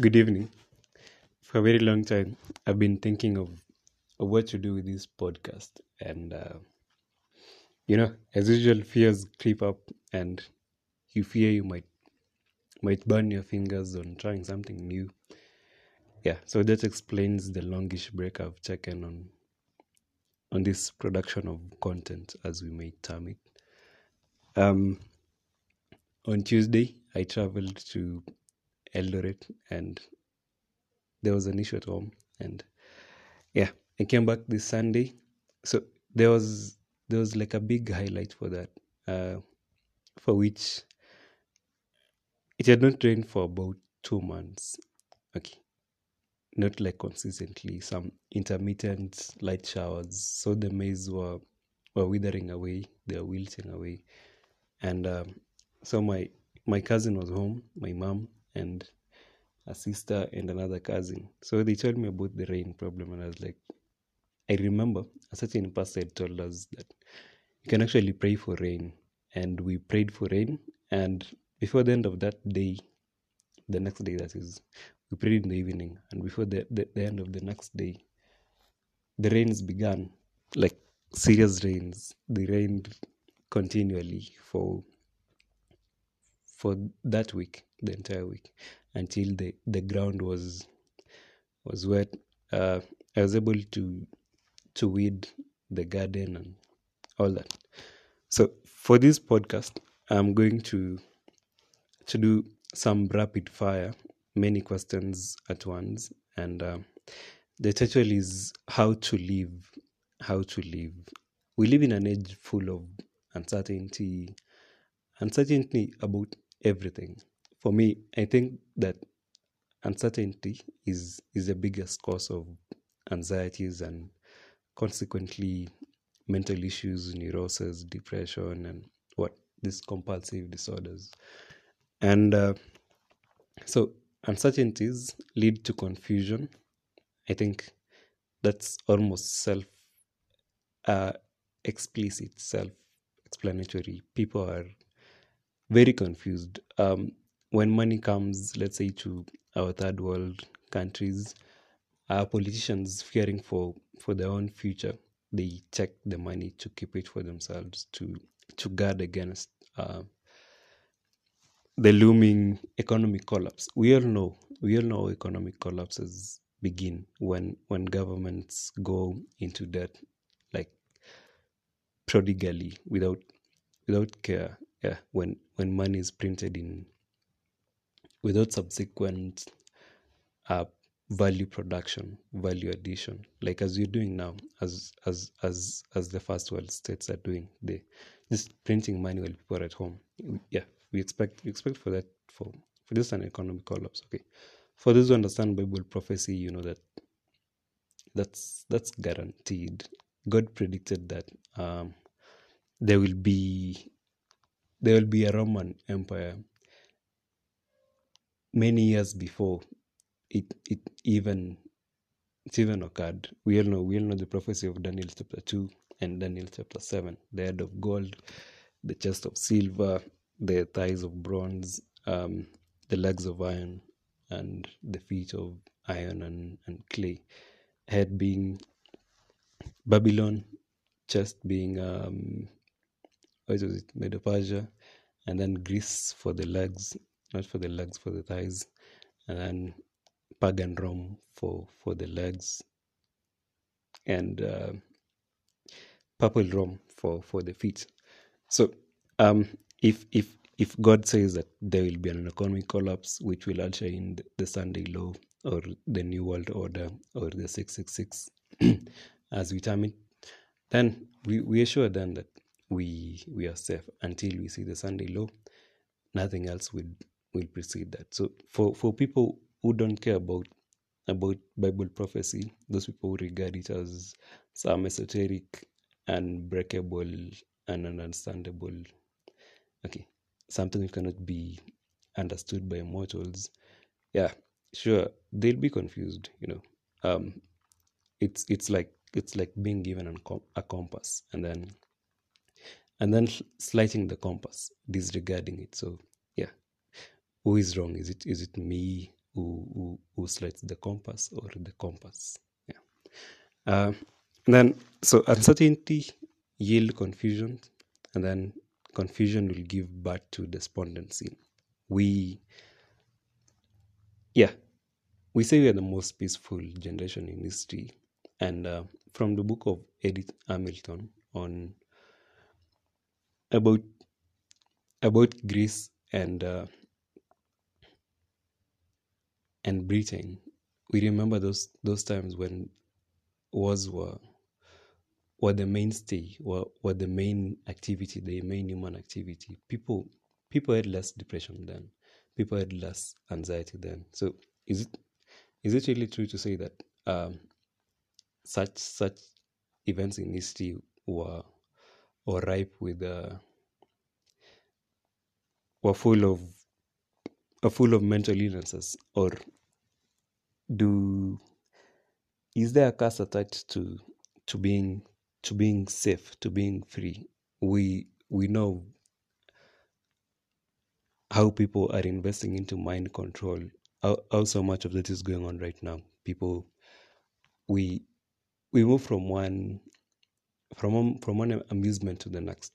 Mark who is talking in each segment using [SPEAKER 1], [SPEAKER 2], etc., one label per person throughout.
[SPEAKER 1] Good evening. For a very long time, I've been thinking of, of what to do with this podcast. And, uh, you know, as usual, fears creep up and you fear you might might burn your fingers on trying something new. Yeah, so that explains the longish break I've taken on on this production of content, as we may term it. Um, on Tuesday, I traveled to Eldoret and there was an issue at home. And yeah, I came back this Sunday. So there was there was like a big highlight for that, uh, for which it had not rained for about two months. Okay. Not like consistently, some intermittent light showers. So the maize were were withering away, they were wilting away. And um, so my my cousin was home, my mom and a sister and another cousin. So they told me about the rain problem, and I was like, I remember a certain pastor told us that you can actually pray for rain, and we prayed for rain. And before the end of that day, the next day that is, we prayed in the evening, and before the, the, the end of the next day, the rains began, like serious rains. They rained continually for for that week, the entire week, until the, the ground was was wet. Uh, I was able to to weed the garden and all that. So for this podcast, I'm going to to do some rapid fire, many questions at once, and um, the title is "How to Live." How to live. We live in an age full of uncertainty, uncertainty about everything. For me, I think that uncertainty is is the biggest cause of anxieties and consequently mental issues, neuroses, depression, and what these compulsive disorders. And uh, so uncertainties lead to confusion. I think that's almost self uh, explicit, self explanatory. People are very confused. Um, when money comes, let's say, to our third world countries, our politicians fearing for, for their own future, they check the money to keep it for themselves, to to guard against uh, the looming economic collapse. We all know, we all know economic collapses begin when when governments go into debt like prodigally without without care yeah when when money is printed in without subsequent uh, value production value addition like as you're doing now as as as as the first world states are doing they just printing money while people are at home yeah we expect we expect for that for for this an economic collapse okay? For those who understand bible prophecy you know that that's that's guaranteed. God predicted that um there will be there will be a roman empire many years before it it even it even occurred. We all know we all know the prophecy of Daniel chapter two and Daniel chapter seven. The head of gold, the chest of silver, the thighs of bronze, um, the legs of iron, and the feet of iron and, and clay. Head being Babylon, chest being um, what was it, Medo Persia, and then Greece for the legs, not for the legs, for the thighs, and then pagan Rome for for the legs, and uh, purple Rome for for the feet. So um, if if if God says that there will be an economic collapse, which will usher in the, Sunday law or the New World Order or the six six six, as we term it, then we we are sure then that we we are safe until we see the Sunday law. Nothing else will will precede that. So for for people who don't care about about Bible prophecy, those people regard it as some esoteric, unbreakable, and ununderstandable. Okay, something that cannot be understood by mortals. Yeah, sure, they'll be confused. You know, um, it's it's like it's like being given a compass and then and then slighting the compass, disregarding it. So yeah, who is wrong? Is it is it me who, who, who selects the compass or the compass. Yeah. Uh, then, so uncertainty yield confusion, and then confusion will give birth to despondency. We, yeah, we say we are the most peaceful generation in history. And uh, from the book of Edith Hamilton on about about Greece and uh, and Britain, we remember those those times when wars were were the mainstay, were, were the main activity, the main human activity. People people had less depression then. People had less anxiety then. So is it is it really true to say that um, such such events in history were were ripe with uh, full of are full of mental illnesses or do is there a curse attached to to being to being safe to being free? We we know how people are investing into mind control. How, how so much of that is going on right now? People we we move from one from from one amusement to the next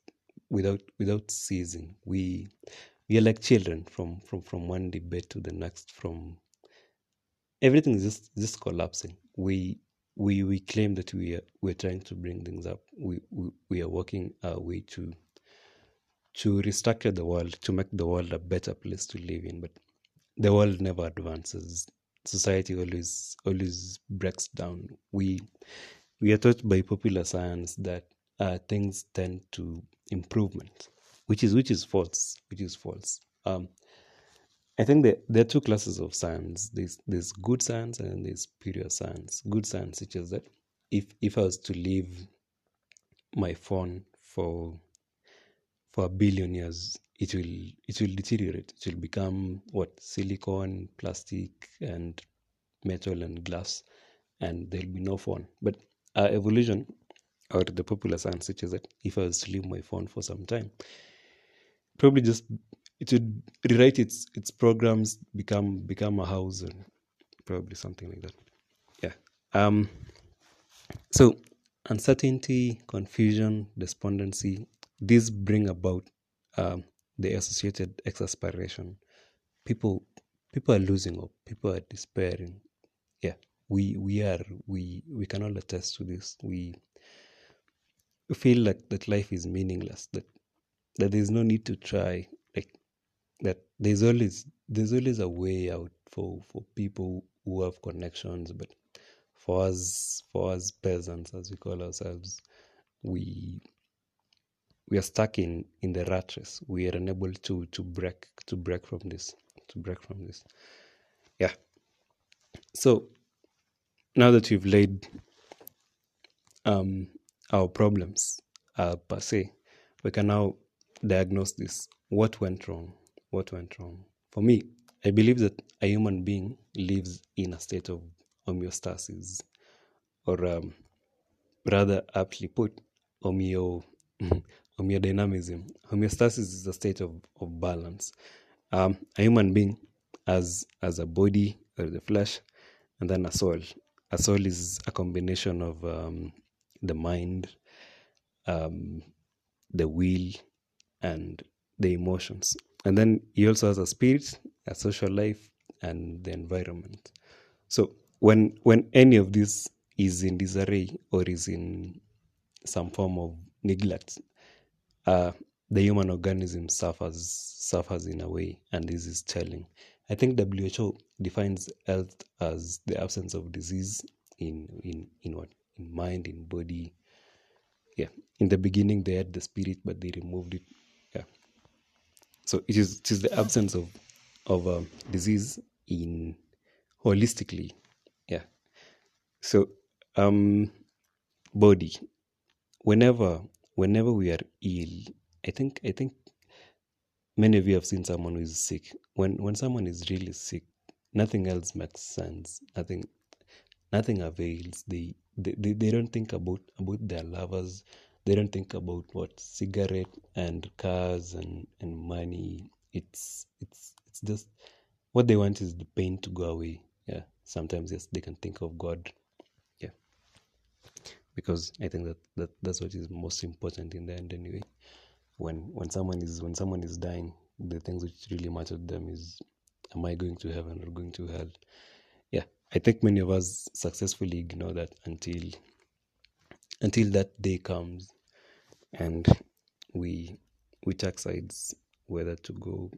[SPEAKER 1] without without ceasing. We we are like children from from from one debate to the next from everything is just just collapsing. We we we claim that we are we're trying to bring things up. We we, we are working our way to to restructure the world to make the world a better place to live in. But the world never advances. Society always always breaks down. We we are taught by popular science that uh, things tend to improvement which is which is false which is false um, I think that there are two classes of science. There's there's good science and there's pure science. Good science, is that if if I was to leave my phone for for a billion years, it will it will deteriorate. It will become what silicon, plastic, and metal and glass, and there'll be no phone. But uh, evolution, or the popular science, which is that if I was to leave my phone for some time, probably just it would rewrite its its programs, become become a house, and probably something like that. Yeah. Um. So uncertainty, confusion, despondency. These bring about um, the associated exasperation. People people are losing hope. People are despairing. Yeah, we we are we we can all attest to this. We feel like that life is meaningless. That that there is no need to try. Like that there's always there's always a way out for for people who have connections but for us for us peasants as we call ourselves we we are stuck in in the rat race we are unable to to break to break from this to break from this yeah so now that we've laid um our problems uh, per se we can now diagnose this what went wrong what went wrong. For me, I believe that a human being lives in a state of homeostasis, or um, rather aptly put, homeo, homeodynamism. Homeostasis is a state of, of balance. Um, a human being has, has a body or the flesh, and then a soul. A soul is a combination of um, the mind, um, the will, and the emotions. And then he also has a spirit, a social life, and the environment. So when when any of this is in disarray or is in some form of neglect, uh, the human organism suffers suffers in a way, and this is telling. I think WHO defines health as the absence of disease in in in what in mind in body. Yeah, in the beginning they had the spirit, but they removed it Yeah. so it is it is the absence of of um, disease in holistically, yeah. So um, body. Whenever whenever we are ill, I think I think many of you have seen someone who is sick. When when someone is really sick, nothing else makes sense. Nothing nothing avails. They they, they, they don't think about about their lovers they don't think about what cigarette and cars and, and money it's it's it's just what they want is the pain to go away. Yeah, sometimes yes, they can think of God. Yeah, because I think that, that that's what is most important in the end anyway. When when someone is when someone is dying, the things which really matter to them is, am I going to heaven or going to hell? Yeah, I think many of us successfully ignore that until until that day comes, and we we take sides whether to go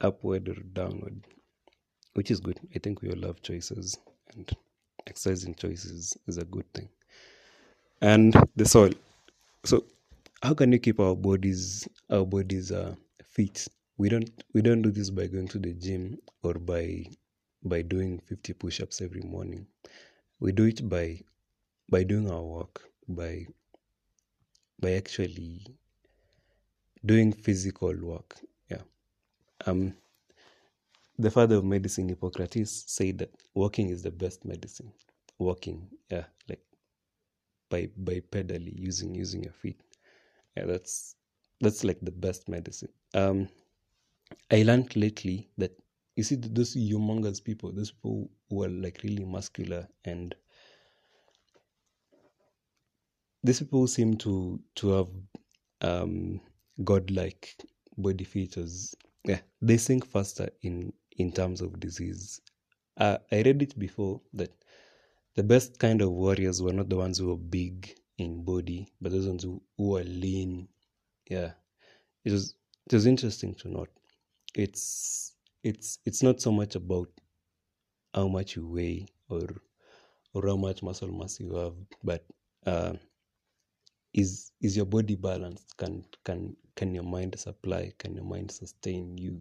[SPEAKER 1] upward or downward, which is good. I think we all have choices, and exercising choices is a good thing. And the soil. So, how can we keep our bodies our bodies uh, fit? We don't we don't do this by going to the gym or by by doing 50 push-ups every morning. We do it by by doing our work, by by actually doing physical work. Yeah. Um, the father of medicine, Hippocrates, said that walking is the best medicine. Walking, yeah, like by by pedally using using your feet. Yeah, that's that's like the best medicine. Um, I learned lately that you see those humongous people, those people who are like really muscular and these people seem to to have um godlike body features. Yeah, they sink faster in in terms of disease. Uh, I read it before that the best kind of warriors were not the ones who were big in body, but those ones who, who are lean. Yeah, it was it was interesting to note. It's it's it's not so much about how much you weigh or or how much muscle mass you have, but uh, is is your body balanced? Can can can your mind supply? Can your mind sustain you?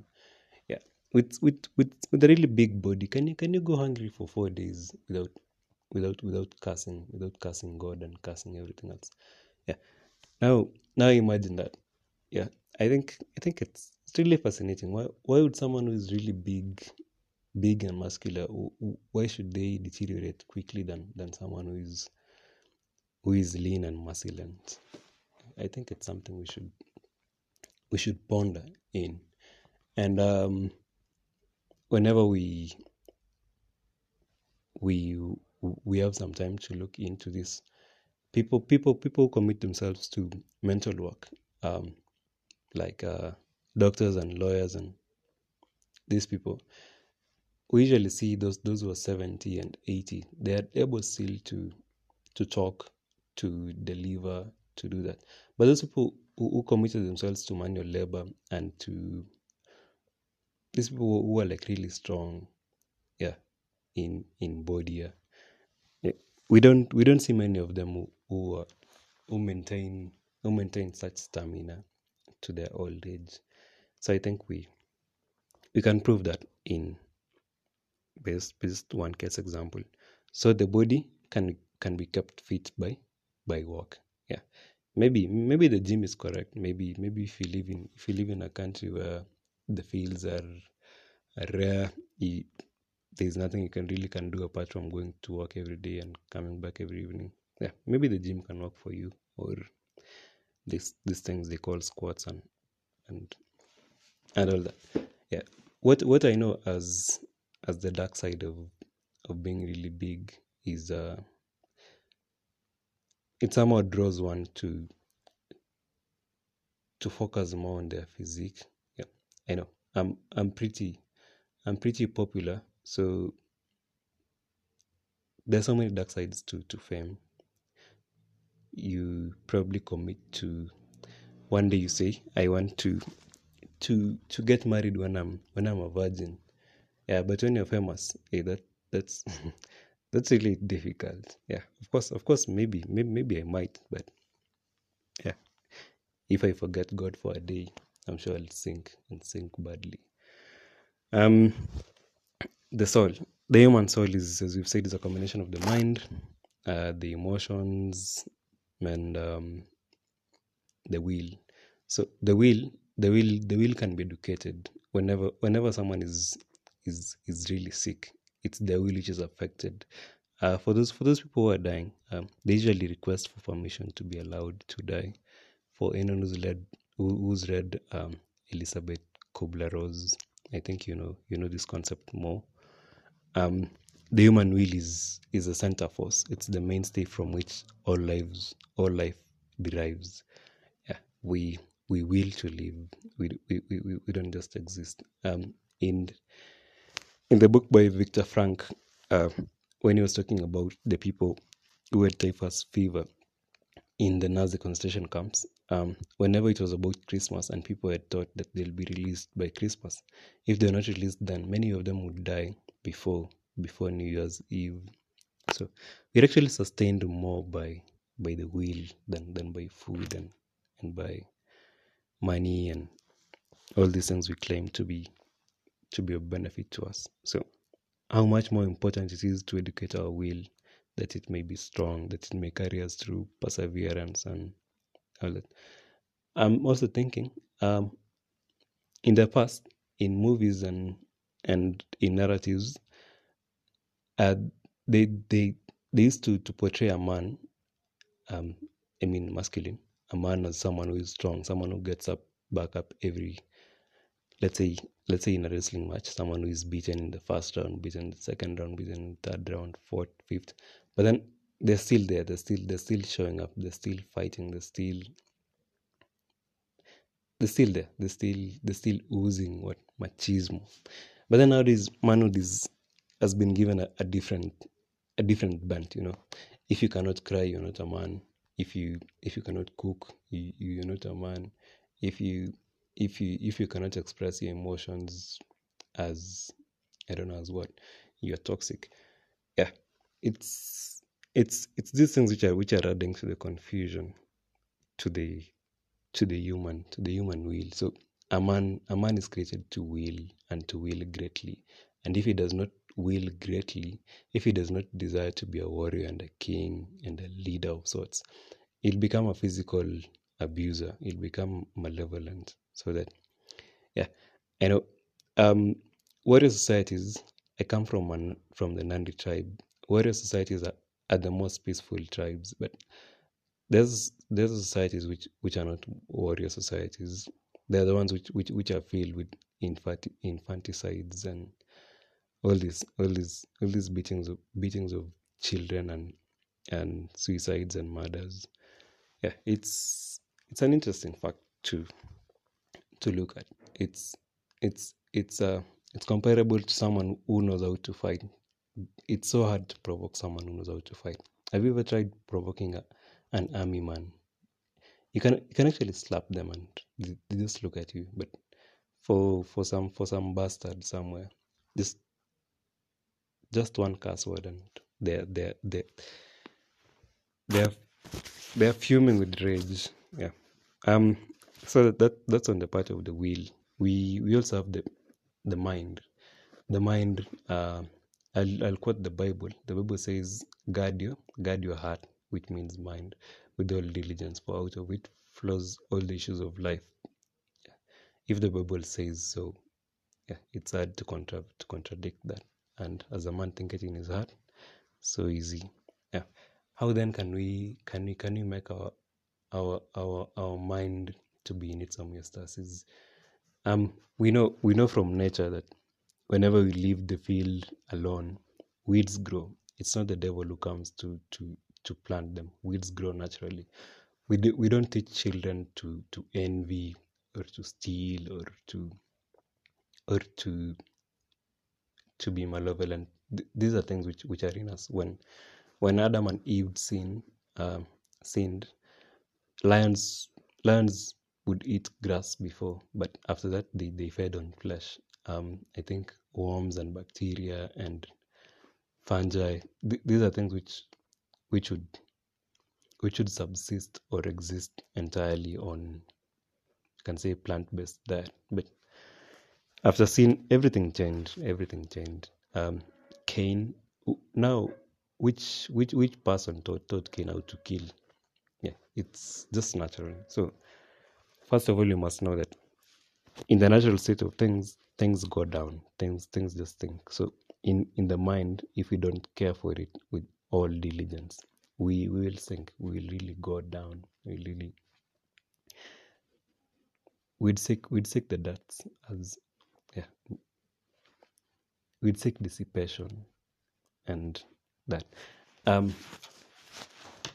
[SPEAKER 1] Yeah, with with with with a really big body, can you can you go hungry for four days without without without cursing without cursing God and cursing everything else? Yeah. Now now imagine that. Yeah, I think I think it's it's really fascinating. Why why would someone who is really big big and muscular why should they deteriorate quickly than than someone who is who is lean and musculant. I think it's something we should we should ponder in, and um, whenever we we we have some time to look into this, people people people commit themselves to mental work, um, like uh, doctors and lawyers and these people. We usually see those those who are seventy and eighty. They are able still to to talk to deliver, to do that. But those people who, who committed themselves to manual labor and to these people who are like really strong, yeah, in in body, yeah. We don't we don't see many of them who who, who maintain who maintain such stamina to their old age. So I think we we can prove that in based based one case example. So the body can can be kept fit by by work. Yeah, maybe maybe the gym is correct. Maybe maybe if you live in if you live in a country where the fields are, are rare, you, there's nothing you can really can do apart from going to work every day and coming back every evening. Yeah, maybe the gym can work for you, or these these things they call squats and and and all that. Yeah, what what I know as as the dark side of of being really big is uh it somehow draws one to to focus more on their physique. Yeah, I know. I'm I'm pretty I'm pretty popular, so there's so many dark sides to to fame. You probably commit to one day you say I want to to to get married when I'm when I'm a virgin. Yeah, but when you're famous, hey, that that's that's really difficult. Yeah, of course, of course, maybe, maybe, maybe I might, but yeah, if I forget God for a day, I'm sure I'll sink and sink badly. Um, the soul, the human soul is, as we've said, is a combination of the mind, uh, the emotions, and um, the will. So the will, the will, the will can be educated. Whenever, whenever someone is is is really sick, it's their will which is affected. Uh, for those for those people who are dying, um, they usually request for permission to be allowed to die. For anyone who's who, who's read um, Elizabeth Kubler Ross I think you know you know this concept more. Um, the human will is is a center force. It's the mainstay from which all lives all life derives. Yeah, we we will to live. We we, we, we don't just exist. Um, in in the book by Viktor Frankl, uh, when he was talking about the people who had typhus fever in the Nazi concentration camps, um, whenever it was about Christmas and people had thought that they'll be released by Christmas, if they're not released, then many of them would die before before New Year's Eve. So we're actually sustained more by by the will than than by food and and by money and all these things we claim to be to be of benefit to us. So how much more important it is to educate our will that it may be strong, that it may carry us through perseverance and all that. I'm also thinking, um, in the past, in movies and and in narratives, uh, they they they used to, to portray a man, um, I mean masculine, a man as someone who is strong, someone who gets up back up every let's say let's say in a wrestling match, someone who is beaten in the first round, beaten in the second round, beaten in the third round, fourth, fifth, but then they're still there. They're still they're still showing up. They're still fighting. They're still they're still there. They're still they're still oozing what machismo. But then nowadays, manhood is has been given a, a different a different bent. You know, if you cannot cry, you're not a man. If you if you cannot cook, you, you're not a man. If you if you if you cannot express your emotions as I don't know as what you're toxic. Yeah, it's it's it's these things which are which are adding to the confusion to the to the human to the human will. So a man a man is created to will and to will greatly, and if he does not will greatly, if he does not desire to be a warrior and a king and a leader of sorts, he'll become a physical abuser. He'll become malevolent. So that yeah, I know um, warrior societies. I come from one from the Nandi tribe. Warrior societies are, are the most peaceful tribes, but there's there's societies which which are not warrior societies. They're the ones which which, which are filled with infant, infanticides and all these all these all these beatings of beatings of children and and suicides and murders. Yeah, it's it's an interesting fact to to look at. It's it's it's uh it's comparable to someone who knows how to fight. It's so hard to provoke someone who knows how to fight. Have you ever tried provoking a, an army man? You can you can actually slap them and they, they just look at you. But for for some for some bastard somewhere, just just one curse word and they're they're they're they're they're fuming with rage. Yeah. Um. So that, that that's on the part of the will. We we also have the the mind. The mind. Uh, I'll I'll quote the Bible. The Bible says, "Guard your guard your heart," which means mind, with all diligence, for out of it flows all the issues of life. If the Bible says so, yeah, it's hard to contra- to contradict that. And as a man thinketh in his heart, so easy. Yeah. How then can we can we can we make our our our our mind to be in its homeostasis? Um, we know we know from nature that whenever we leave the field alone, weeds grow. It's not the devil who comes to to to plant them. Weeds grow naturally. We do, we don't teach children to to envy or to steal or to or to to be malevolent. Th- these are things which, which are in us. When when Adam and Eve sinned, um, sinned, lions lions would eat grass before, but after that they, they fed on flesh. Um, I think worms and bacteria and fungi. Th- these are things which which would which would subsist or exist entirely on you can say plant based diet. But after seeing everything changed, everything changed. Um, Cain now which which which person taught taught Cain how to kill? Yeah, it's just natural. So first of all, you must know that in the natural state of things, things go down. Things things just think. So in in the mind, if we don't care for it with all diligence, we, we will sink. We will really go down. We really we'd seek we'd seek the depths as yeah, we'd seek dissipation and that. Um,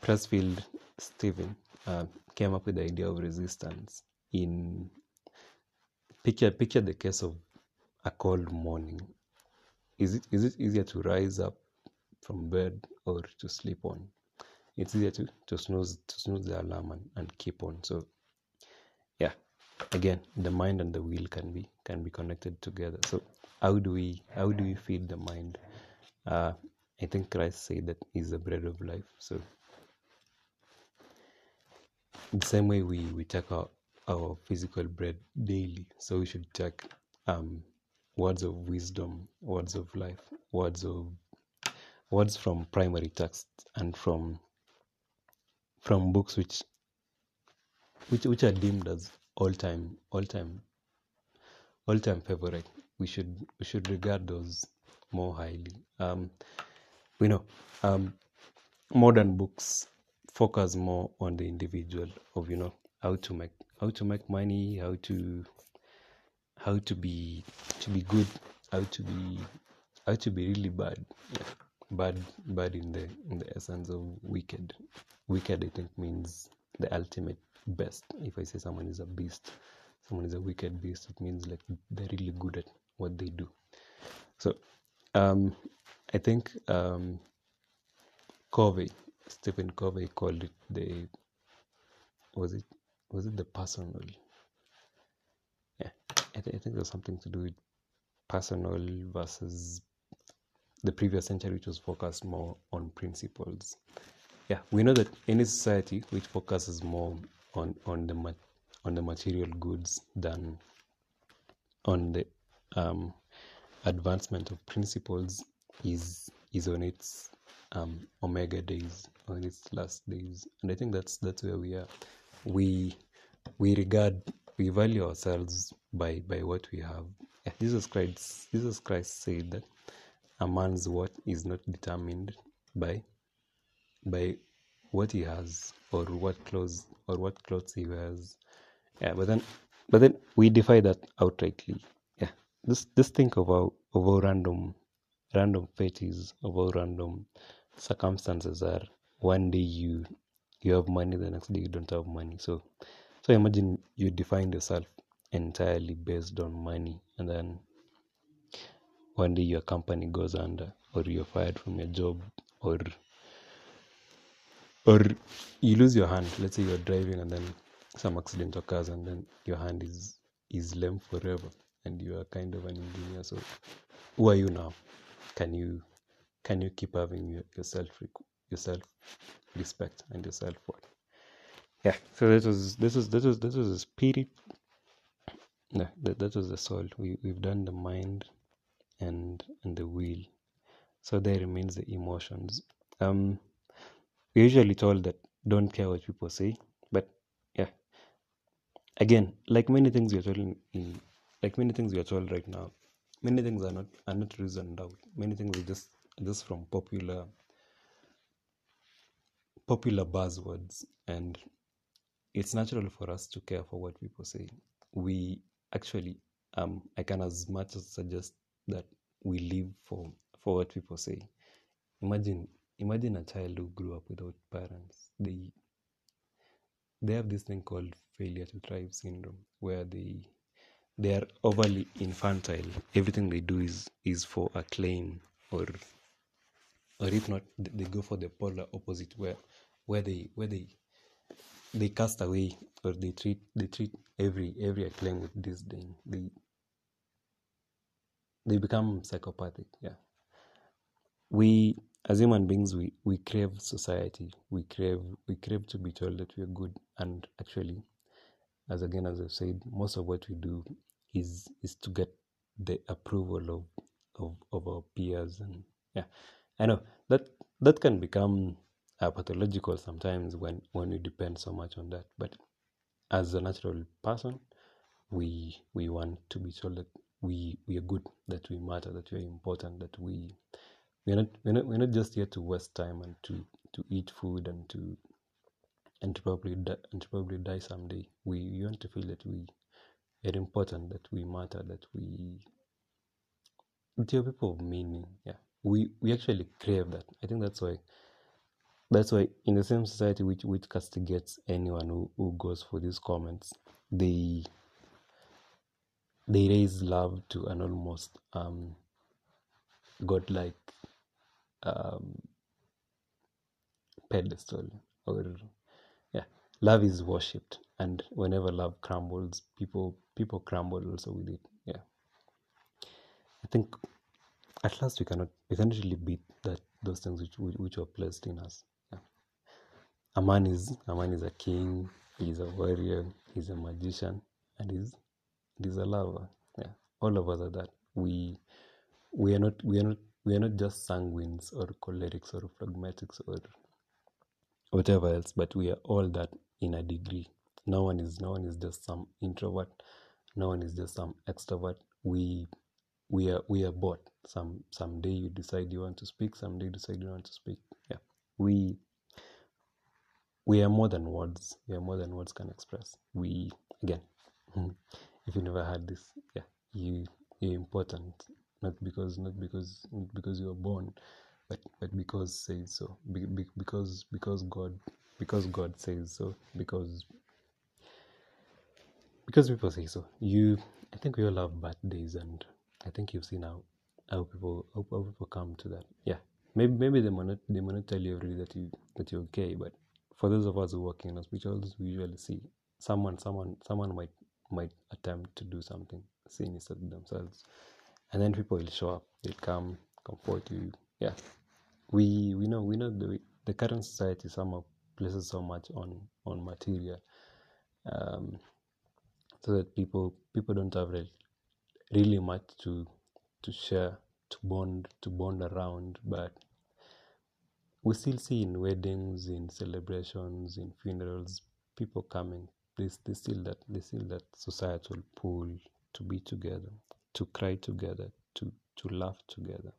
[SPEAKER 1] Pressfield Stephen uh, came up with the idea of resistance in picture picture the case of a cold morning. Is it is it easier to rise up from bed or to sleep on? It's easier to, to snooze to snooze the alarm and, and keep on. So yeah, again, the mind and the will can be can be connected together. So how do we how do we feed the mind? Uh, I think Christ said that is the bread of life. So the same way we, we take our, our physical bread daily, so we should take um, words of wisdom, words of life, words of words from primary text and from from books which which which are deemed as all time all time all time favorite. We should we should regard those more highly. Um, we know um, modern books focus more on the individual of you know how to make how to make money, how to how to be to be good, how to be how to be really bad. Yeah. Bad bad in the in the essence of wicked. Wicked I think means the ultimate best. If I say someone is a beast, someone is a wicked beast, it means like they're really good at what they do. So um I think um Covey, Stephen Covey called it the was it was it the personal? Yeah, I, th- I think there's something to do with personal versus the previous century, which was focused more on principles. Yeah, we know that any society which focuses more on on the ma- on the material goods than on the um, advancement of principles is is on its um, omega days, on its last days, and I think that's that's where we are. We we regard we value ourselves by by what we have. Yeah, Jesus Christ Jesus Christ said that a man's worth is not determined by by what he has or what clothes or what clothes he wears. Yeah, but then but then we defy that outrightly. Yeah, just just think of how of how random random fate is, of how random circumstances are. One day you you have money, the next day you don't have money. So so imagine you define yourself entirely based on money and then one day your company goes under or you're fired from your job or or you lose your hand. Let's say you're driving and then some accident occurs and then your hand is is lame forever and you are kind of an engineer. So who are you now? Can you can you keep having your, your self respect and your self worth yeah. So that was this was this was this was the spirit no, that, that was the soul we, we've done the mind and and the will. So there remains the emotions. Um we're usually told that don't care what people say but yeah. Again like many things we're told in, in like many things we're told right now many things are not are not reasoned out. Many things are just just from popular popular buzzwords. And it's natural for us to care for what people say. We actually um i can as much as suggest that we live for for what people say. Imagine imagine a child who grew up without parents. They they have this thing called failure to thrive syndrome where they they are overly infantile. Everything they do is is for acclaim or or if not they go for the polar opposite where where they where they they cast away or they treat they treat every every acclaim with disdain. They they become psychopathic yeah. We as human beings we we crave society. We crave we crave to be told that we are good. And actually as again as i've said most of what we do is is to get the approval of of, of our peers and yeah. I know that that can become uh, pathological sometimes when when we depend so much on that. But as a natural person we we want to be told that we we are good that we matter that we are important that we we're not we're not, we're not just here to waste time and to to eat food and to and to probably die, and to probably die someday we, we want to feel that we are important that we matter, that we that you're people of meaning. Yeah, we we actually crave that. I think that's why that's why in the same society which which castigates anyone who, who goes for these comments, they they raise love to an almost um godlike um pedestal or yeah love is worshipped and whenever love crumbles people people crumble also with it yeah i think at last we cannot we cannot really beat that those things which which, are placed in us yeah. a man is a man is a king he's a warrior he's a magician and he's he's a lover yeah all of us are that. We we are not we are not we are not just sanguines or cholerics or phlegmatics or whatever else but we are all that in a degree. No one is no one is just some introvert. No one is just some extrovert. We we are we are both. Some someday you decide you want to speak someday you decide you want to speak. Yeah. We we are more than words. We are more than words can express. We again hmm, if you never had this yeah you you're important not because not because not because you were born but but because says so be, be, because because god because god says so because because people say so. You i think we all have bad days and i think you've seen how how people how, how people come to that yeah. Maybe maybe they might not they might not tell you really that you that you're okay but for those of us who work in hospitals we usually see someone someone someone might might attempt to do something sinister to themselves. And then people will show up. They'll come comfort you. Yeah. We we know we know the the current society somehow places so much on on material um so that people people don't have really, really much to to share to bond to bond around. But we still see in weddings in celebrations in funerals people coming there's still that there's still that societal pull to be together to cry together to to laugh together.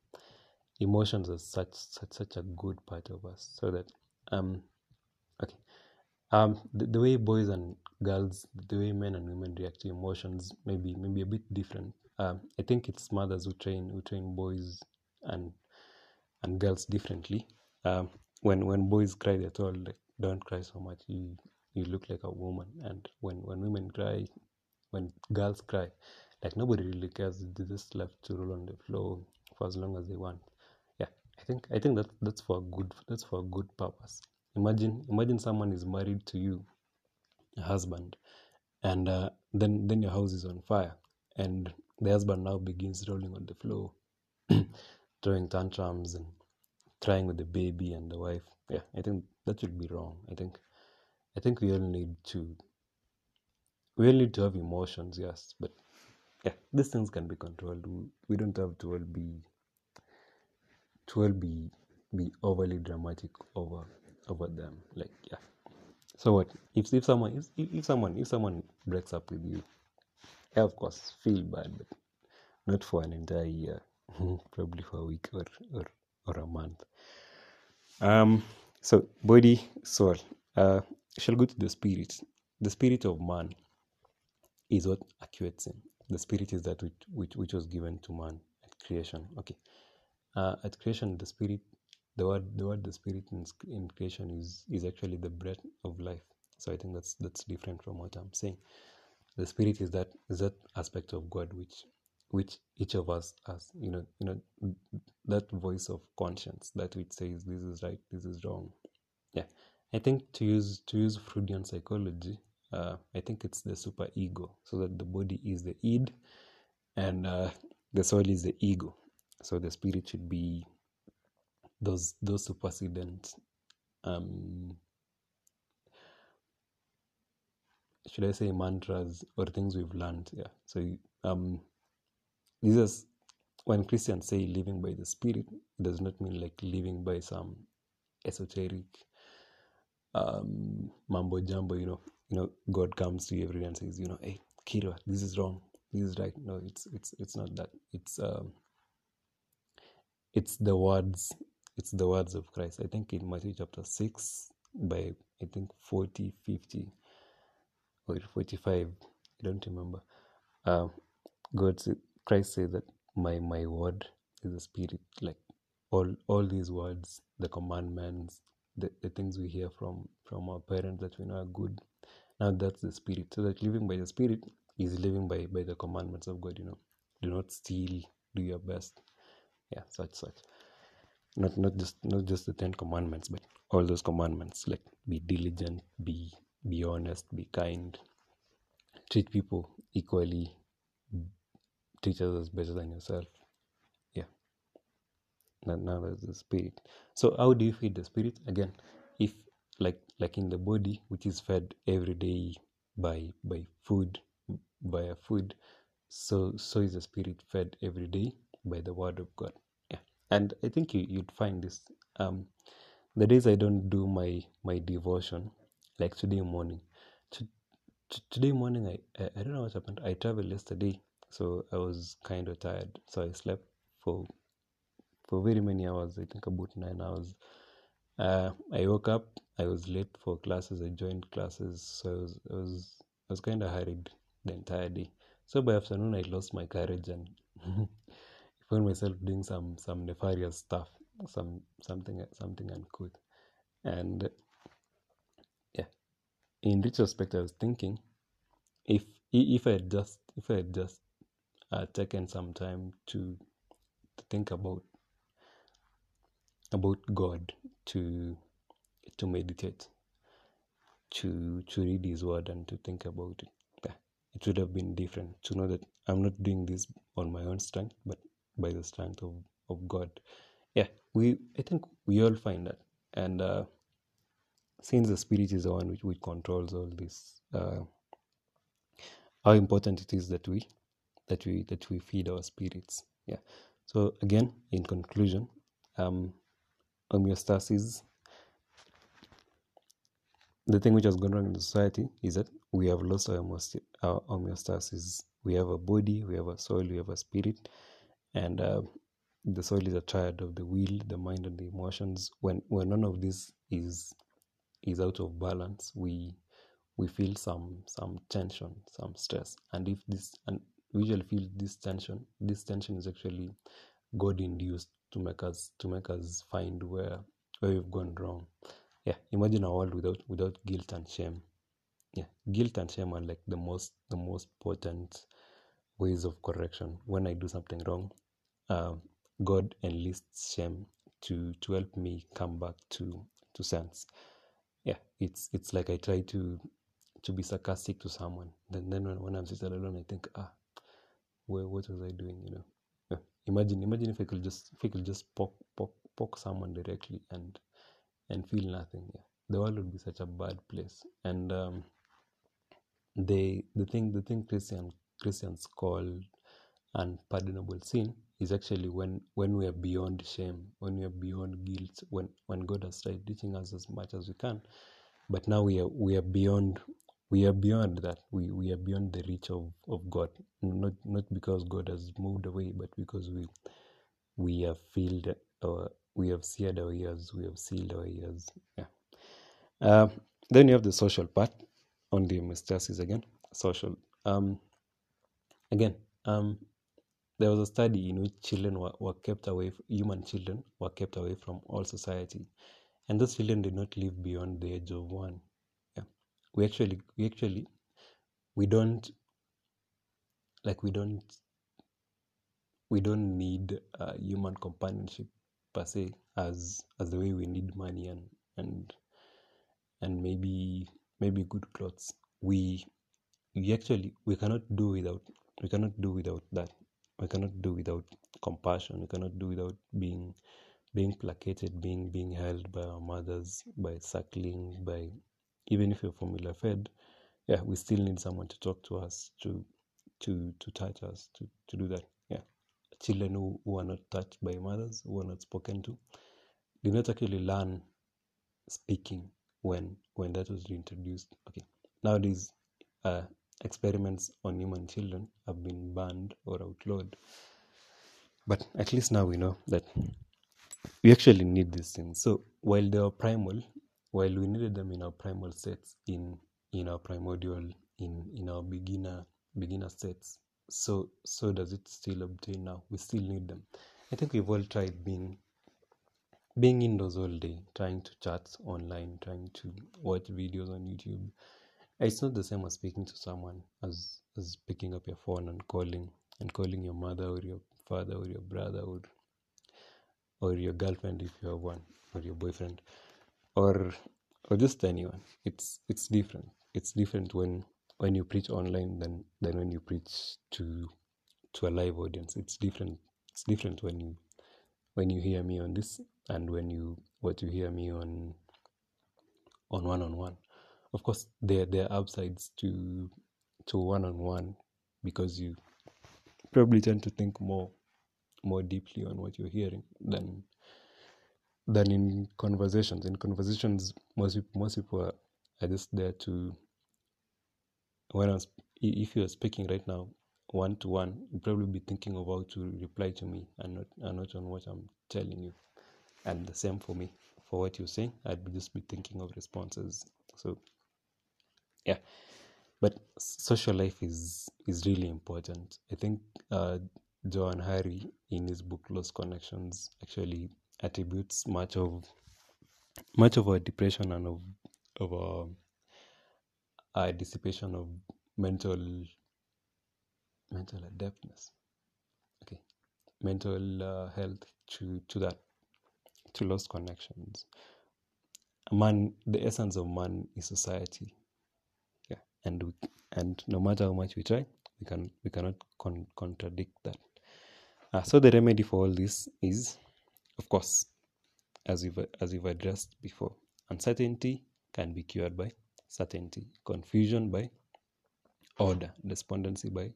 [SPEAKER 1] Emotions are such such such a good part of us so that um okay. Um the, the way boys and girls the way men and women react to emotions maybe maybe a bit different. Um i think it's mothers who train who train boys and and girls differently. Um when when boys cry they're told like don't cry so much you you look like a woman. And when when women cry when girls cry like nobody really cares. They just left to roll on the floor for as long as they want. Yeah i think i think that that's for a good that's for a good purpose. Imagine imagine someone is married to you a husband and uh, then then your house is on fire and the husband now begins rolling on the floor throwing tantrums and crying with the baby and the wife. Yeah i think that should be wrong. I think i think we all need to we all need to have emotions yes but yeah these things can be controlled. We, don't have to all be to all be be overly dramatic over over them like yeah. So what if if someone if, if someone if someone breaks up with you yeah of course feel bad but not for an entire year probably for a week or or, or a month. Um so body soul uh shall go to the spirit. The spirit of man is what? Actuates him the spirit is that which which, which was given to man at creation. Okay. Uh, at creation the spirit the word the word the spirit in, in creation is is actually the breath of life. So i think that's that's different from what i'm saying. The spirit is that is that aspect of god which which each of us has you know you know that voice of conscience that which says this is right this is wrong. Yeah i think to use to use freudian psychology uh, i think it's the super ego so that the body is the id and uh, the soul is the ego. So the spirit should be those those supersedent um should i say mantras or things we've learned yeah. So um this is when christians say living by the spirit it does not mean like living by some esoteric um mambo jumbo you know you know god comes to you every day and says you know hey kira this is wrong. This is right. No it's it's it's not that. It's um it's the words it's the words of christ. I think in matthew chapter 6 by i think 40 50 or 45 i don't remember uh, God, Christ said that my my word is a spirit. Like all all these words, the commandments, the, the things we hear from from our parents that we know are good. Now that's the spirit. So that living by the spirit is living by by the commandments of God. You know, do not steal. Do your best. Yeah, such such. Not not just not just the Ten Commandments, but all those commandments. Like be diligent, be be honest, be kind, treat people equally, treat others better than yourself. Now, that's the spirit. So how do you feed the spirit? Again, if like like in the body, which is fed every day by by food, by a food, so so is the spirit fed every day by the word of God. Yeah, and I think you you'd find this. Um, the days I don't do my my devotion, like today morning, today morning I, I I don't know what happened. I traveled yesterday, so I was kind of tired, so I slept for for very many hours. I think about nine hours. Uh, I woke up. I was late for classes. I joined classes, so I was I was I was kind of hurried the entire day. So by afternoon, I lost my courage and I found myself doing some some nefarious stuff, some something something uncouth. And yeah, in retrospect, I was thinking if if I had just if I had just uh, taken some time to to think about about God, to to meditate, to to read His Word, and to think about it. It would have been different to know that I'm not doing this on my own strength, but by the strength of of God. Yeah, we I think we all find that, and uh, since the Spirit is the one which, which controls all this, uh, how important it is that we that we that we feed our spirits. Yeah. So again, in conclusion, um, homeostasis the thing which has gone wrong in society is that we have lost our, homeost- our homeostasis. We have a body, we have a soul, we have a spirit, and uh, the soul is a triad of the will, the mind, and the emotions. When when none of this is is out of balance, we we feel some some tension, some stress, and if this and we usually feel this tension, this tension is actually God induced to make us to make us find where where we've gone wrong. Yeah, imagine a world without without guilt and shame. Yeah, guilt and shame are like the most the most potent ways of correction. When I do something wrong, uh, God enlists shame to to help me come back to to sense. Yeah, it's it's like I try to to be sarcastic to someone. Then then when, when I'm sitting alone, I think, ah, well, what was I doing? You know. Imagine imagine if I could just if I could just poke poke poke someone directly and and feel nothing. Yeah. The world would be such a bad place. And um, they the thing the thing Christian Christians call unpardonable sin is actually when when we are beyond shame, when we are beyond guilt, when when God has tried teaching us as much as we can, but now we are we are beyond we are beyond that. We we are beyond the reach of, of God. Not not because God has moved away, but because we we have filled our we have seared our ears, we have sealed our ears. Yeah. Uh, then you have the social part on the homeostasis again. Social. Um, again, um, there was a study in which children were, were kept away, human children were kept away from all society, and those children did not live beyond the age of one. We actually, we actually, we don't like we don't we don't need uh, human companionship per se as as the way we need money and and and maybe maybe good clothes. We we actually we cannot do without we cannot do without that. We cannot do without compassion. We cannot do without being being placated being being held by our mothers by suckling by even if you're formula fed yeah we still need someone to talk to us to to to touch us to to do that. Yeah. Children who, who are not touched by mothers who are not spoken to. Did not actually learn speaking when when that was introduced. Okay. Nowadays uh, experiments on human children have been banned or outlawed. But at least now we know that we actually need these things. So while they are primal while we needed them in our primal sets in in our primordial in in our beginner beginner states so so does it still obtain now? We still need them. I think we've all tried being being indoors all day trying to chat online trying to watch videos on youtube. It's not the same as speaking to someone as as picking up your phone and calling and calling your mother or your father or your brother or or your girlfriend if you have one or your boyfriend or or just anyone. It's it's different. It's different when when you preach online than than when you preach to to a live audience. It's different it's different when you when you hear me on this and when you what you hear me on on one on one of course there there are upsides to to one on one because you probably tend to think more more deeply on what you're hearing than than in conversations. In conversations, most people, most people are, are just there to. When I'm, if you are speaking right now, one to one, you probably be thinking of how to reply to me and not and not on what I'm telling you. And the same for me. For what you're saying, I'd just be thinking of responses. So, yeah. But social life is is really important. I think uh, Johann Hari, in his book Lost Connections, actually attributes much of much of our depression and of of our, our dissipation of mental mental adeptness okay. Mental uh, health to to that to lost connections. Man the essence of man is society. Yeah. And we, and no matter how much we try we can we cannot con- contradict that. Uh, so the remedy for all this is of course, as we've, as we've addressed before, uncertainty can be cured by certainty, confusion by order, despondency by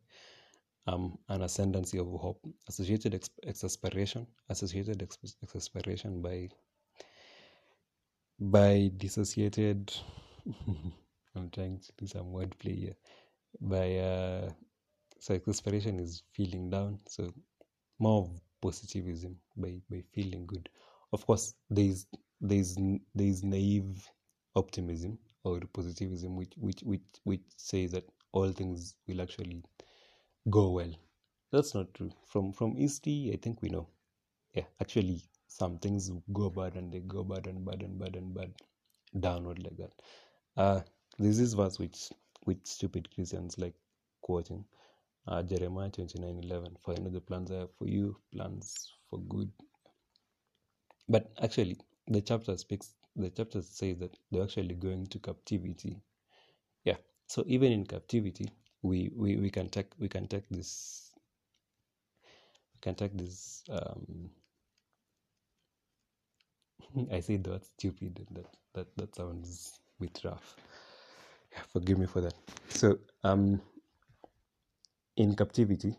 [SPEAKER 1] um, an ascendancy of hope, associated ex- exasperation, associated ex- exasperation by by dissociated. I'm trying to do some wordplay here. By uh, so exasperation is feeling down, so more of positivism by by feeling good. Of course there's there's there's naive optimism or positivism which which which which says that all things will actually go well. That's not true. From from easty i think we know. Yeah actually some things go bad and they go bad and bad and bad and bad downward like that. Uh this verse which which stupid christians like quoting uh, Jeremiah 29 11. For I know the plans I have for you, plans for good. But actually, the chapter speaks, the chapter says that they're actually going to captivity. Yeah. So even in captivity, we, we, we can take we can take this we can take this um I say word stupid that that that sounds bit rough. Yeah, forgive me for that. So um in captivity,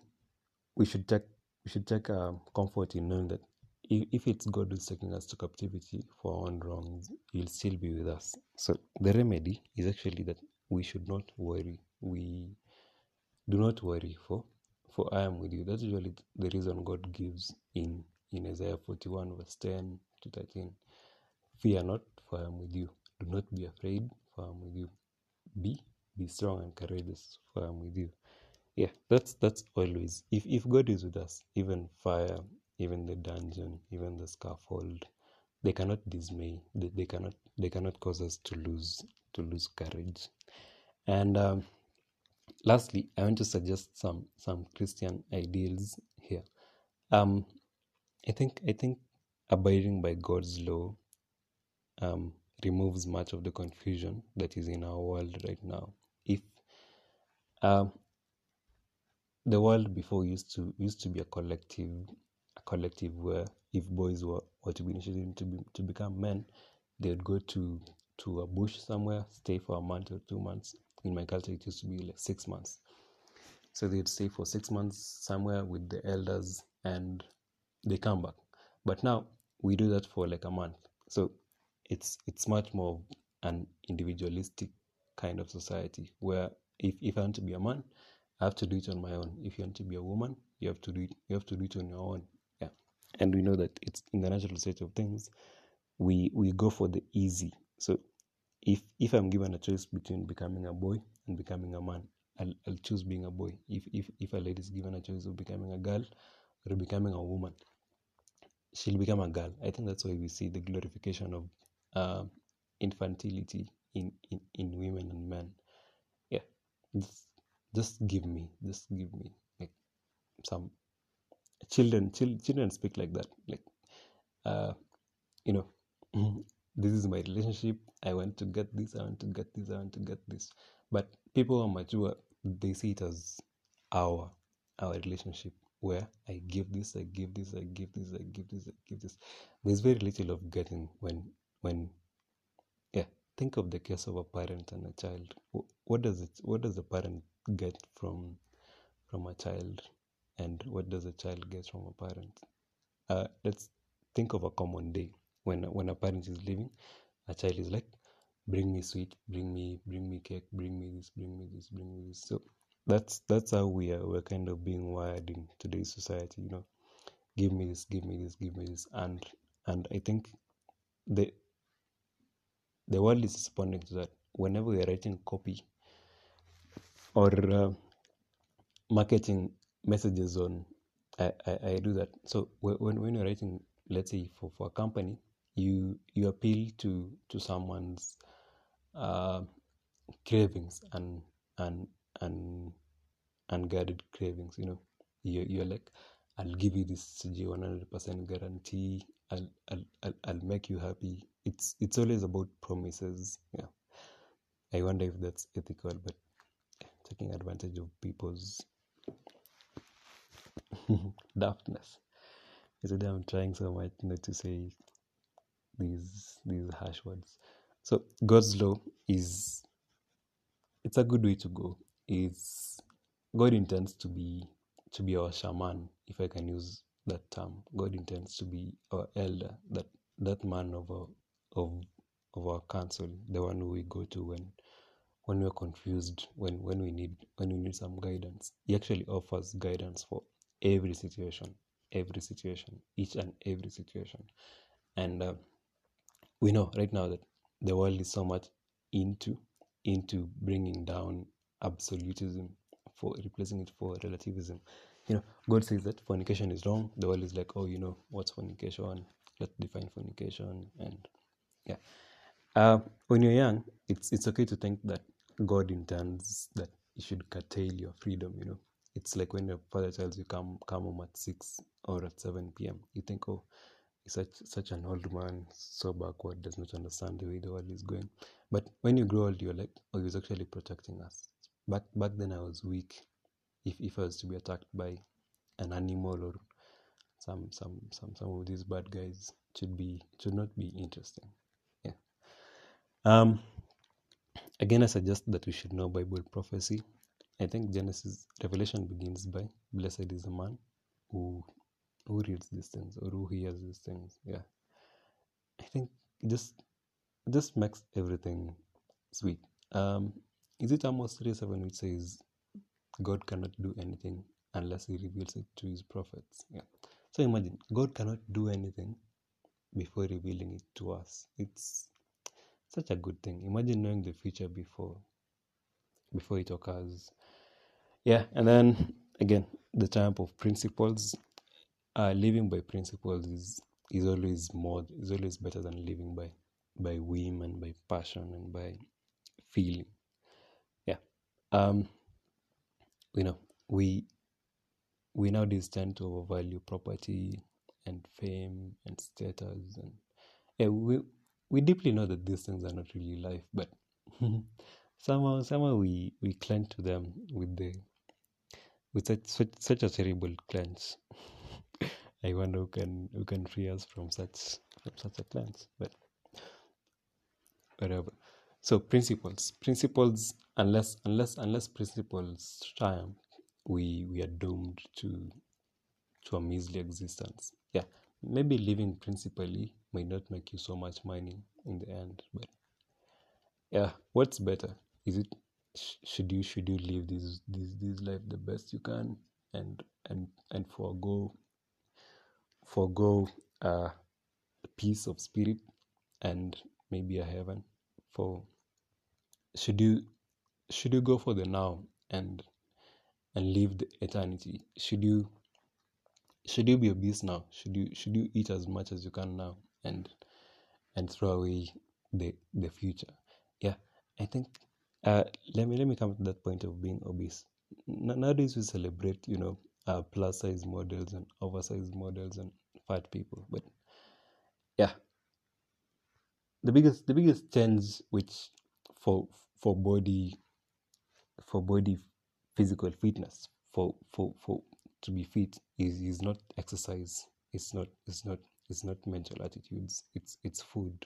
[SPEAKER 1] we should take we should take um, comfort in knowing that if, if it's God who's taking us to captivity for our own wrongs, He'll still be with us. So the remedy is actually that we should not worry. We do not worry for for I am with you. That's usually the reason God gives in in Isaiah 41 verse 10 to 13. Fear not, for I am with you. Do not be afraid, for I am with you. Be be strong and courageous, for I am with you yeah that's that's always if if god is with us even fire even the dungeon even the scaffold they cannot dismay they, they cannot they cannot cause us to lose to lose courage. And um, lastly i want to suggest some some christian ideals here. Um i think i think abiding by god's law um removes much of the confusion that is in our world right now. If um the world before used to used to be a collective a collective where if boys were, were to be initiated to be to become men they would go to to a bush somewhere stay for a month or two months. In my culture it used to be like six months. So they'd stay for six months somewhere with the elders and they come back. But now we do that for like a month. So it's it's much more an individualistic kind of society where if, if i want to be a man I have to do it on my own. If you want to be a woman, you have to do it. You have to do it on your own. Yeah, and we know that it's in the natural state of things. We we go for the easy. So if if I'm given a choice between becoming a boy and becoming a man, I'll, I'll choose being a boy. If, if, if a lady is given a choice of becoming a girl or becoming a woman, she'll become a girl. I think that's why we see the glorification of uh, infantility in, in, in women and men. Yeah, just, just give me, just give me like some children. Chil- children speak like that. Like, uh, you know, this is my relationship. I want to get this. I want to get this. I want to get this. But people are mature, they see it as our our relationship where I give this, I give this, I give this, I give this, I give this. There's very little of getting when when yeah. Think of the case of a parent and a child. What does it what does the parent get from from a child and what does a child get from a parent? Uh, let's think of a common day when when a parent is leaving, a child is like, bring me sweet, bring me bring me cake, bring me this, bring me this, bring me this. So that's that's how we are we're kind of being wired in today's society you know give me this give me this give me this and and i think the the world is responding to that whenever we are writing copy or uh, marketing messages on I, I, I do that. So when, when you're writing let's say for, for a company you you appeal to to someone's uh, cravings and and and unguarded cravings you know. You're, you're like i'll give you this 100% guarantee. I'll, I'll, I'll, I'll make you happy. It's it's always about promises yeah. I wonder if that's ethical but taking advantage of people's daftness. Today i'm trying so much not to say these these harsh words. So god's law is it's a good way to go. Is god intends to be to be our shaman if i can use that term. God intends to be our elder that that man of our of of our council the one who we go to when when we're confused when when we need when we need some guidance. He actually offers guidance for every situation every situation each and every situation. And uh, we know right now that the world is so much into into bringing down absolutism for replacing it for relativism. You know god says that fornication is wrong. The world is like oh you know what's fornication? Let's define fornication. And yeah. Uh, when you're young it's it's okay to think that god intends that you should curtail your freedom you know. It's like when your father tells you come come home at 6 or at 7 p.m you think oh such such an old man so backward does not understand the way the world is going. But when you grow old you're like oh he's actually protecting us. Back back then i was weak. If, if i was to be attacked by an animal or some some some some of these bad guys it should be it should not be interesting. Yeah. Um again i suggest that we should know bible prophecy. I think genesis revelation begins by blessed is the man who who reads these things or who hears these things. Yeah. I think it just it just makes everything sweet. Um is it amos 3 7 which says god cannot do anything unless he reveals it to his prophets? Yeah. So imagine god cannot do anything before revealing it to us. It's such a good thing. Imagine knowing the future before before it occurs. Yeah and then again the triumph of principles. Uh, living by principles is is always more is always better than living by by whim and by passion and by feeling. Yeah um you know we we nowadays tend to overvalue property and fame and status and yeah we we deeply know that these things are not really life but somehow somehow we we cling to them with the with such such, such a terrible clench I wonder who can who can free us from such from such a cleanse. But whatever. So principles. Principles unless unless unless principles triumph, we we are doomed to to a measly existence. Yeah. Maybe living principally may not make you so much money in the end, but yeah, what's better? Is it should you should you live this this this life the best you can and and and forego forego a peace of spirit and maybe a heaven for should you should you go for the now and and live the eternity should you should you be obese now? Should you should you eat as much as you can now and and throw away the the future? Yeah i think uh let me let me come to that point of being obese. Nowadays we celebrate you know uh, plus size models and oversized models and fat people but yeah. The biggest the biggest change which for for body for body physical fitness for for for to be fit is is not exercise. It's not it's not it's not mental attitudes. It's it's food.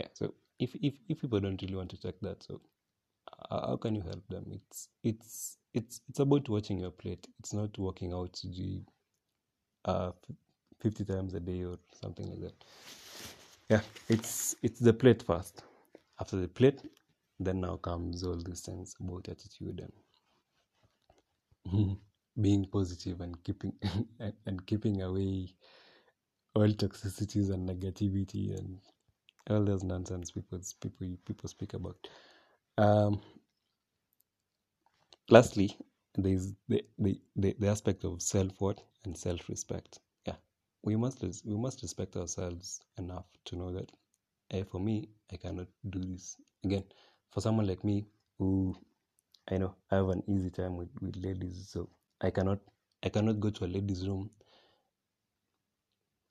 [SPEAKER 1] Yeah so if if, if people don't really want to check that so how can you help them? It's it's it's it's about watching your plate. It's not working out to do uh 50 times a day or something like that. Yeah it's it's the plate first. After the plate then now comes all these things about attitude and being positive and keeping and, keeping away all toxicities and negativity and all those nonsense people people people speak about. Um lastly there's the, the, the, the aspect of self-worth and self-respect. Yeah we must we must respect ourselves enough to know that hey, for me i cannot do this. Again for someone like me who i know i have an easy time with, with ladies so i cannot i cannot go to a ladies room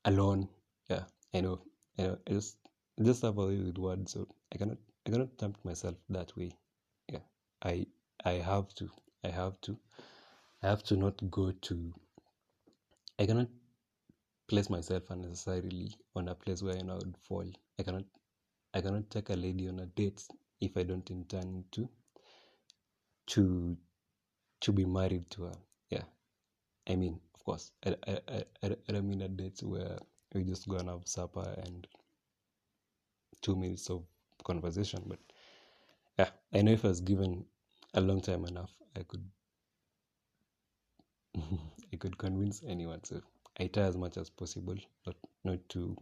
[SPEAKER 1] alone. Yeah i know i know. I just I just have a way with words so i cannot i cannot tempt myself that way. Yeah i i have to i have to i have to not go to i cannot place myself unnecessarily on a place where i know I would fall. I cannot i cannot take a lady on a date if i don't intend to to to be married to her yeah. I mean of course. I i i, I don't mean a date where we just go and have supper and two minutes of conversation but yeah i know if i was given a long time enough i could i could convince anyone so i try as much as possible not not to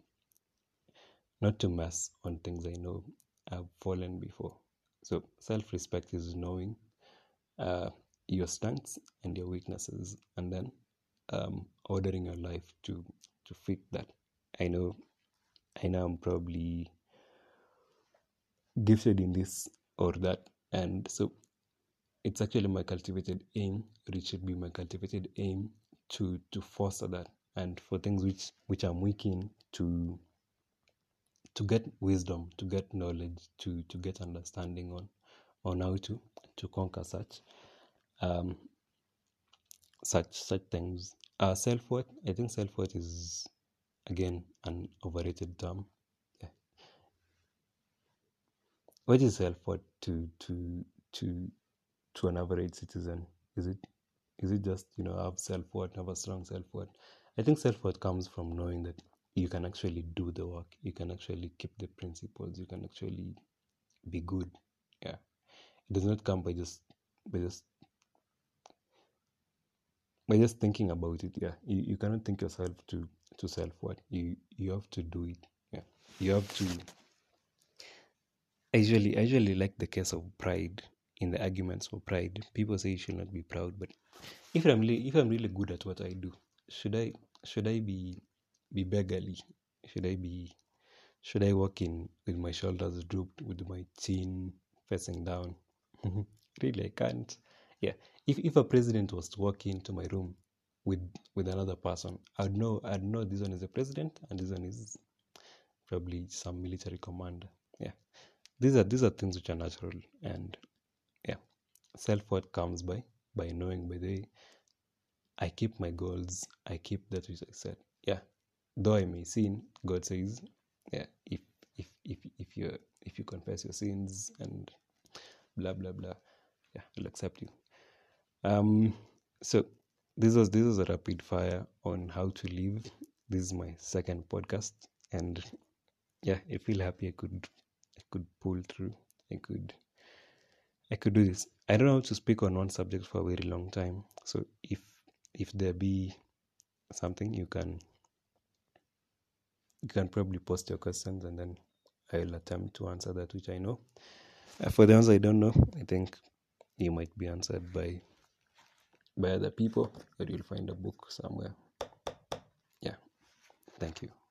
[SPEAKER 1] not to mess on things i know i've fallen before. So self-respect is knowing uh, your strengths and your weaknesses and then um, ordering your life to to fit that. I know i know i'm probably gifted in this or that and so it's actually my cultivated aim it should be my cultivated aim to to foster that and for things which which i'm weak in to to get wisdom to get knowledge to to get understanding on on how to to conquer such um such such things. Uh self-worth i think self-worth is again an overrated term. What is self-worth to to to to an average citizen? Is it is it just you know have self-worth have a strong self-worth? I think self-worth comes from knowing that you can actually do the work you can actually keep the principles you can actually be good. Yeah. It does not come by just by just by just thinking about it yeah you, you cannot think yourself to to self what you you have to do it yeah you have to I usually I usually like the case of pride in the arguments for pride. People say you should not be proud, but if I'm really, if I'm really good at what I do, should I should I be be beggarly? Should I be should I walk in with my shoulders drooped, with my chin facing down? really, I can't. Yeah, if if a president was to walk into my room with with another person, I'd know I'd know this one is a president and this one is probably some military commander. Yeah, these are these are things which are natural and yeah self-worth comes by by knowing by the way i keep my goals i keep that which i said yeah. Though i may sin god says yeah if if if if you if you confess your sins and blah blah blah yeah i'll accept you um so this was this was a rapid fire on how to live this is my second podcast and yeah i feel happy i could I could pull through. I could I could do this. I don't know how to speak on one subject for a very long time. So if if there be something you can you can probably post your questions and then I'll attempt to answer that which I know. Uh, for the ones I don't know, I think you might be answered by by other people, or you'll find a book somewhere. Yeah. Thank you.